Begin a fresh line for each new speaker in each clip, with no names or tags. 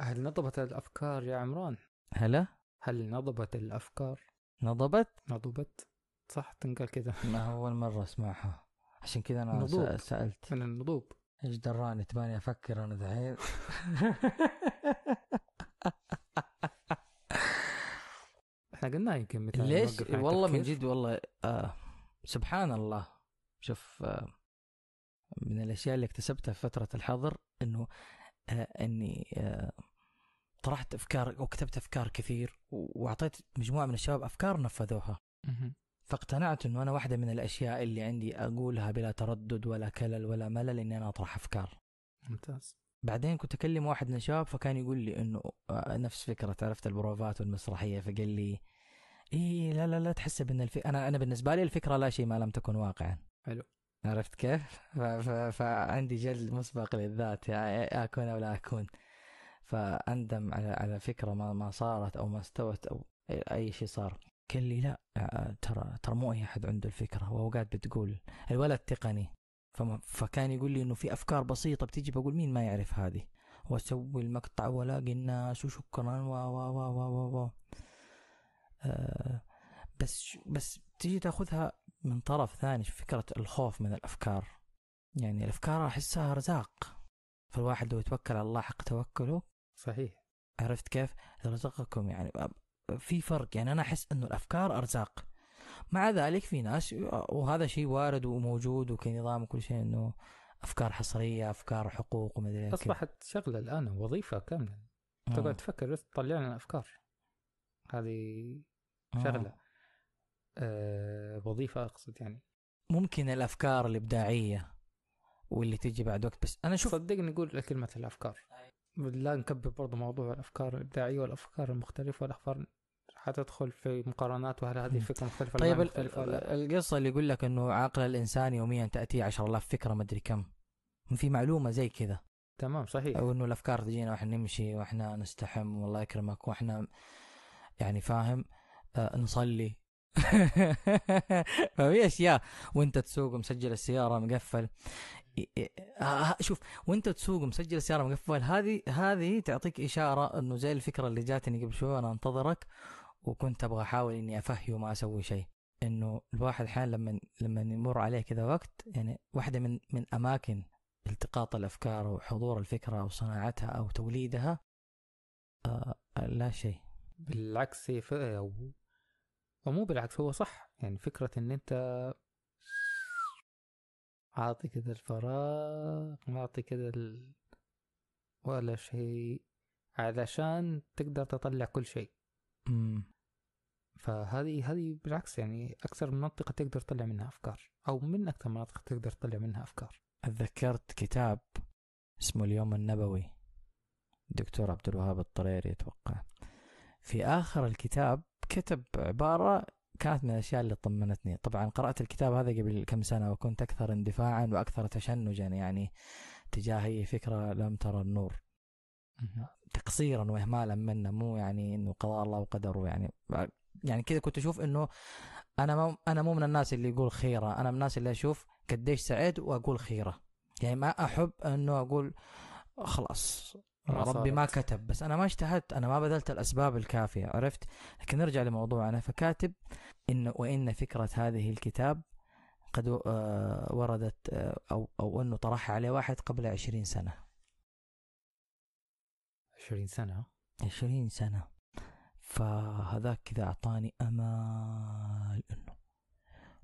هل نضبت الأفكار يا عمران؟
هلا؟
هل نضبت الأفكار؟
نضبت؟
نضبت. صح تنقال كذا.
ما أول مرة أسمعها. عشان كذا أنا
نضوب.
سأ- سألت.
من النضوب.
إيش دراني؟ تباني أفكر أنا دحين.
إحنا قلنا يمكن متى
ليش؟ والله من. جد والله آه سبحان الله. شوف آه من الأشياء اللي اكتسبتها في فترة الحظر إنه آه إني آه طرحت أفكار وكتبت أفكار كثير وأعطيت مجموعة من الشباب أفكار نفذوها. فاقتنعت إنه أنا واحدة من الأشياء اللي عندي أقولها بلا تردد ولا كلل ولا ملل إني أنا أطرح أفكار
ممتاز
بعدين كنت أكلم واحد من الشباب فكان يقول لي إنه آه، نفس فكرة عرفت البروفات والمسرحية فقال لي إيه لا لا لا تحسب ان الف... أنا أنا بالنسبة لي الفكرة لا شيء ما لم تكن واقعا
حلو.
عرفت كيف؟ ف... ف... فعندي جلد مسبق للذات يعني أكون أو لا أكون فأندم على على فكرة ما ما صارت أو ما استوت أو أي شيء صار. قال لي لا آه، ترى ترى مو أي أحد عنده الفكرة. وأوقات بتقول الولد تقني. فكان يقول لي إنه في أفكار بسيطة بتيجي بقول مين ما يعرف هذه؟ وأسوي المقطع وألاقي الناس وشكرا و و و و و. آه بس بس تيجي تأخذها من طرف ثاني. فكرة الخوف من الأفكار. يعني الأفكار أحسها أرزاق. فالواحد لو يتوكل على الله حق توكله
صحيح.
عرفت كيف؟ رزقكم يعني. في فرق يعني أنا أحس إنه الأفكار أرزاق. مع ذلك في ناس وهذا شيء وارد وموجود وكنظام وكل شيء إنه أفكار حصرية أفكار حقوق ومدري.
أصبحت شغلة الآن وظيفة كاملة.
آه.
تقعد تفكر تطلع لنا افكار هذه
آه.
شغلة. آه وظيفة أقصد يعني.
ممكن الأفكار الإبداعية واللي تجي بعد وقت بس أنا شوف
صدقني نقول كلمة الأفكار. لا نكبر برضو موضوع الأفكار الإبداعية والأفكار المختلفة والافكار حتدخل في مقارنات وهل هذه. فكرة مختلفة
طيب
ولا
القصة اللي يقول لك إنه عقل الإنسان يوميا تاتيه 10000 فكرة مدري كم. في معلومة زي كذا.
تمام صحيح.
أو إنه الأفكار تجينا وإحنا نمشي وإحنا نستحم والله يكرمك وإحنا يعني فاهم آه نصلي ففي أشياء. وأنت تسوق مسجل السيارة مقفل. آه، آه، شوف وأنت تسوق مسجل السيارة مقفل هذه هذه تعطيك إشارة إنه زي الفكرة اللي جاتني قبل شوي أنا أنتظرك وكنت أبغى أحاول إني افهي وما أسوي شيء. إنه الواحد أحيانا لما لما يمر عليه كذا وقت يعني واحدة من من أماكن التقاط الأفكار وحضور الفكرة أو صناعتها أو توليدها آه لا شيء.
بالعكس هي ف... أو... أو مو بالعكس هو صح. يعني فكرة إن أنت عاطي كذا الفراغ معطي كذا ال... ولا شيء علشان تقدر تطلع كل شيء.
امم
فهذه هذه بالعكس يعني أكثر من منطقة تقدر تطلع منها أفكار أو من أكثر مناطق تقدر تطلع منها أفكار.
أتذكرت كتاب اسمه اليوم النبوي دكتور عبد الوهاب الطريري أتوقع. في آخر الكتاب كتب عباره كانت من الأشياء اللي طمنتني. طبعا قرأت الكتاب هذا قبل كم سنة وكنت أكثر اندفاعا وأكثر تشنجا يعني تجاه اي فكرة لم ترى النور. تقصيرا واهمالا منا مو يعني إنه قضاء الله وقدره يعني. يعني كذا كنت أشوف إنه أنا ما أنا مو من الناس اللي يقول خيرة. أنا من الناس اللي أشوف قديش سعيد وأقول خيرة. يعني ما أحب إنه أقول خلاص
ما
ربي ما. كتب بس أنا ما اجتهدت أنا ما بذلت الأسباب الكافية عرفت؟ لكن نرجع لموضوعنا. فكاتب إن وإن فكرة هذه الكتاب قد آه، وردت آه، أو أو إنه طرحها عليه واحد قبل عشرين سنة.
20 سنة؟
عشرين سنة. فهذاك كذا أعطاني أمال إنه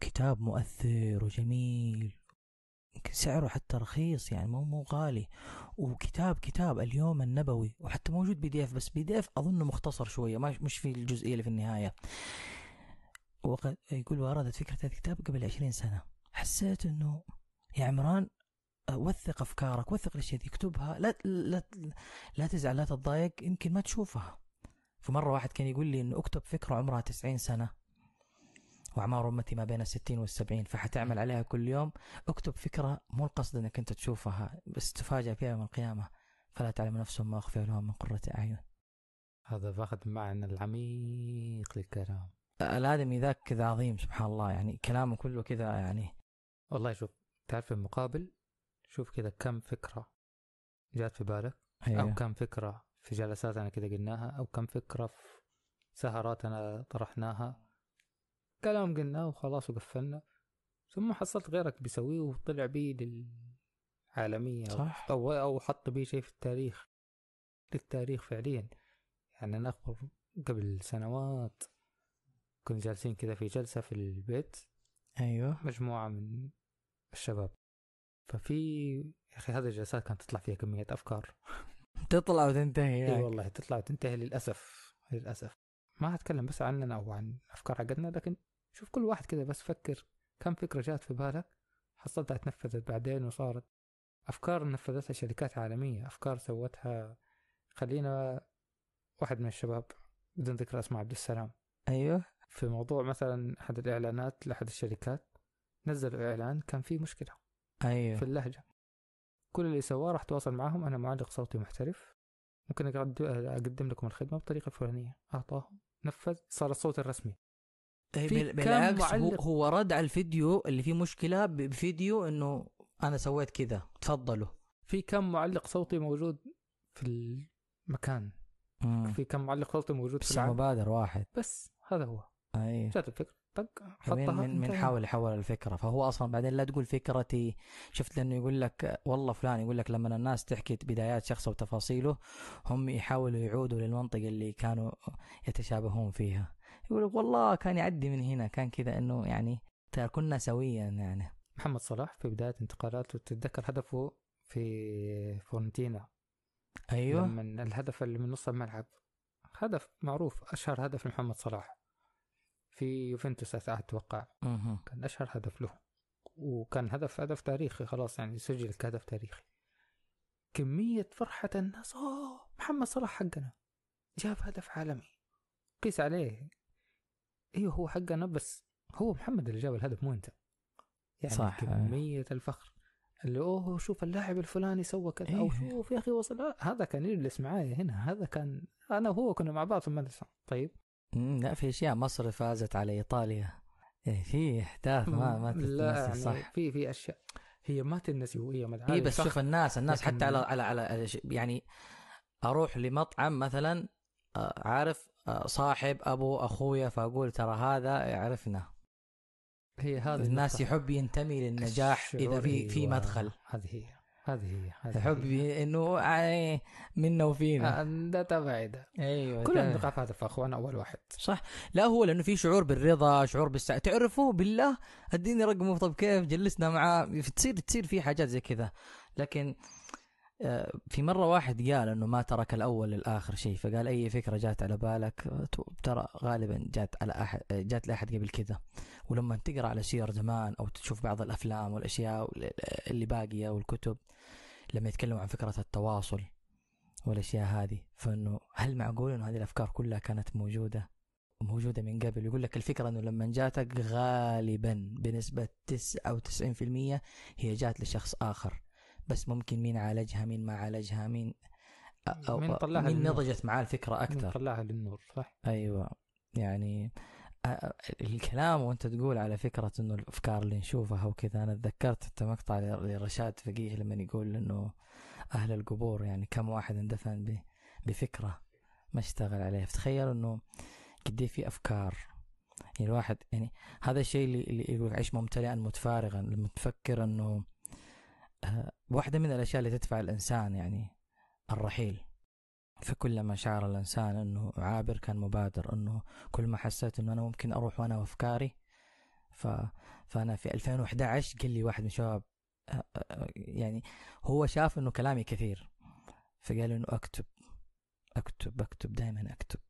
كتاب مؤثر وجميل. سعره حتى رخيص يعني مو مو غالي. وكتاب كتاب اليوم النبوي وحتى موجود بي دي إف بس بي دي إف أظنه مختصر شوية مش في الجزئية اللي في النهاية. وقد يقول وردت فكرة هذا الكتاب قبل عشرين سنة. حسيت إنه يا عمران وثق أفكارك وثق الأشياء دي اكتبها. لا لا لا تزعل لا تتضايق يمكن ما تشوفها. فمرة واحد كان يقول لي إنه اكتب فكرة عمرها 90 سنة. واعمار امتي ما بين الستين والسبعين فحتعمل عليها كل يوم. اكتب فكرة مو القصد إنك أنت تشوفها بس تفاجأ فيها يوم القيامة. فلا تعلم نفس ما أخفي لهم من قرة أعين.
هذا فاخذ معنى العميق للكلام.
الآدمي ذاك كذا عظيم سبحان الله. يعني كلامه كله كذا يعني.
والله شوف تعرف المقابل؟ شوف كذا كم فكرة جات في بالك؟ أو
أيوه.
كم فكرة في جلساتنا كده قلناها أو كم فكرة في سهراتنا طرحناها. كلام قلناه وخلاص وقفلنا. ثم حصلت غيرك بيسويه وطلع بيه للعالمية
صح.
أو أو حط بيه شيء في التاريخ للتاريخ فعليا. يعني أنا أخبر قبل سنوات كنا جالسين كذا في جلسة في البيت.
أيوه.
مجموعة من الشباب. ففي يا أخي هذه الجلسات كانت تطلع فيها كمية أفكار.
تطلع وتنتهي
إي
يعني.
والله تطلع وتنتهي للأسف للأسف. ما هتكلم بس عننا أو عن أفكار حقتنا لكن شوف كل واحد كذا بس فكر كم فكرة جات في بالك حصلتها تنفذت بعدين وصارت. أفكار نفذتها شركات عالمية أفكار سوتها. خلينا واحد من الشباب بدون ذكر أسماء عبد السلام.
أيوه.
في موضوع مثلا أحد الإعلانات لأحد الشركات نزلوا إعلان كان فيه مشكلة. في
أيوه
اللهجة. كل اللي سواه راح تواصل معهم أنا معلق صوتي محترف. ممكن أقد- أقدم لكم الخدمة بالطريقة الفلانية أعطاهم. نفذ. صار الصوت الرسمي. في كم
بالعكس هو,
معلق-
هو رد على الفيديو اللي فيه مشكلة بفيديو إنه أنا سويت كذا تفضلوا.
في كم معلق صوتي موجود في المكان؟
مم.
في كم معلق صوتي موجود في
بس
العالم؟
مبادر واحد.
بس هذا هو.
أي.
جات الفكرة. طق
من
حطها
من من. حاول يحول الفكرة. فهو أصلا بعدين لا تقول فكرتي شفت لأنه يقول لك والله فلان يقول لك لما الناس تحكي بدايات شخص وتفاصيله هم يحاولوا يعودوا للمنطقه اللي كانوا يتشابهون فيها. يقول لك والله كان يعدي من هنا كان كذا إنه يعني كنا سويا يعني.
محمد صلاح في بداية انتقالاته تتذكر هدفه في فورنتينا؟
أيوه.
لما الهدف اللي من نص الملعب. هدف معروف أشهر هدف لمحمد صلاح. في يوفنتوس أتوقع.
مهم.
كان أشهر هدف له. وكان هدف هدف تاريخي خلاص يعني سجل كهدف تاريخي. كمية فرحة الناس أوه محمد صلاح حقنا. جاب هدف عالمي. قيس عليه. أيوه هو حقنا بس هو محمد اللي جاب الهدف مو أنت. يعني
صح.
كمية الفخر. اللي أوه شوف اللاعب الفلاني سوى كذا أو
إيه.
شوف يا أخي وصل. هذا كان يجلس معايا هنا. هذا كان أنا وهو كنا مع بعض في المدرسة. طيب.
لا في أشياء مصر فازت على إيطاليا. إيه في احداث ما ما
لا
تتنسي
يعني
صح
في في أشياء هي ما تنسي وهي مدعاة
اي بس شوف الناس الناس حتى على على على يعني أروح لمطعم مثلا آه، عارف آه، صاحب أبو أخويا فأقول ترى هذا يعرفنا
هي هذه
الناس. يحب ينتمي للنجاح
إذا
في في. مدخل.
هذه هي. هذه هي هي.
إنه منا وفينا.
آه، ده تبع ده.
أيوه
كلنا في هذا الفخ وأنا أول واحد.
صح. لا هو لأنه في شعور بالرضا شعور بالسعادة تعرفوا بالله اديني رقمه طب كيف جلسنا معاه؟ تصير تصير في حاجات زي كذا. لكن في مرة واحد قال إنه ما ترك الأول للآخر شيء فقال أي فكرة جات على بالك آه، ترى غالبا جات على أحد آه، جات لأحد قبل كذا. ولما تقرأ على سير زمان أو تشوف بعض الأفلام والأشياء اللي باقية والكتب لما يتكلموا عن فكرة التواصل والأشياء هذه فإنه هل معقول إنه هذه الأفكار كلها كانت موجودة؟ موجودة من قبل. يقول لك الفكرة إنه لما جاتك غالبا بنسبة 99% هي جات لشخص آخر. بس ممكن مين عالجها مين ما عالجها مين أو
مين طلعها
مين. نضجت معاه الفكرة أكثر.
طلعها للنور صح.
أيوه. يعني الكلام وأنت تقول على فكرة إنه الأفكار اللي نشوفها وكذا أنا تذكرت حتى مقطع لرشاد فقيه لما يقول إنه أهل القبور يعني كم واحد اندفن بفكرة ما اشتغل عليها. فتخيل إنه قد إيه في أفكار. يعني الواحد يعني هذا الشيء اللي, اللي يقول عيش ممتلئا متفارغا لما تفكر انه واحدة من الأشياء اللي تدفع الإنسان يعني الرحيل. فكلما شعر الإنسان إنه عابر كان مبادر إنه كل ما حسيت إنه أنا ممكن أروح وأنا وأفكاري. ف فأنا في 2011 قال لي واحد من الشباب يعني هو شاف إنه كلامي كثير. فقال إنه أكتب أكتب أكتب دائما أكتب.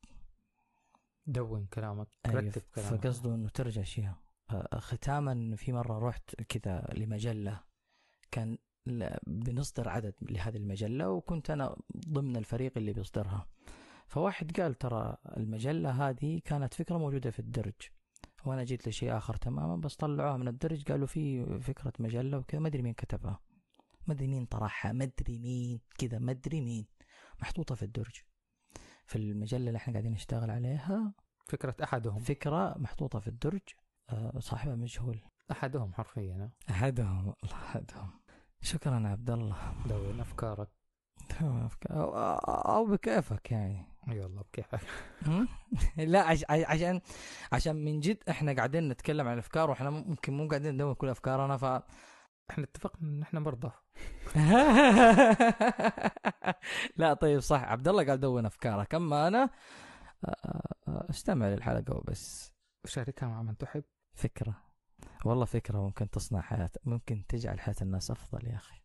دون كلامك
أيوة،
رتب كلامك.
فقصده إنه ترجع اشياء آه، ختاما في مرة رحت كذا لمجلة كان بنصدر عدد لهذه المجلة وكنت أنا ضمن الفريق اللي بيصدرها. فواحد قال ترى المجلة هذه كانت فكرة موجودة في الدرج وأنا جيت لشيء آخر تماما بس طلعوها من الدرج قالوا في فكرة مجلة وكذا ما أدري مين كتبها. ما أدري مين طرحها ما أدري مين كذا ما أدري مين. محطوطة في الدرج. في المجلة اللي إحنا قاعدين نشتغل عليها
فكرة أحدهم.
فكرة محطوطة في الدرج آه، صاحبها مجهول.
أحدهم حرفيا
أحدهم والله أحدهم. شكرا عبد الله.
دون أفكارك.
أفكار- أو, أو بكيفك يعني.
اي والله بكيفك؟
لا عش عشان عشان من جد إحنا قاعدين نتكلم عن الأفكار وإحنا ممكن مو قاعدين ندور كل أفكارنا ف
إحنا اتفقنا إن إحنا مرضى.
لا طيب صح. عبد الله قاعد يدون أفكارك. أما أنا أستمع للحلقة وبس.
شاركها مع من تحب.
فكرة. والله فكرة ممكن تصنع حياة ممكن تجعل حياة الناس أفضل يا أخي.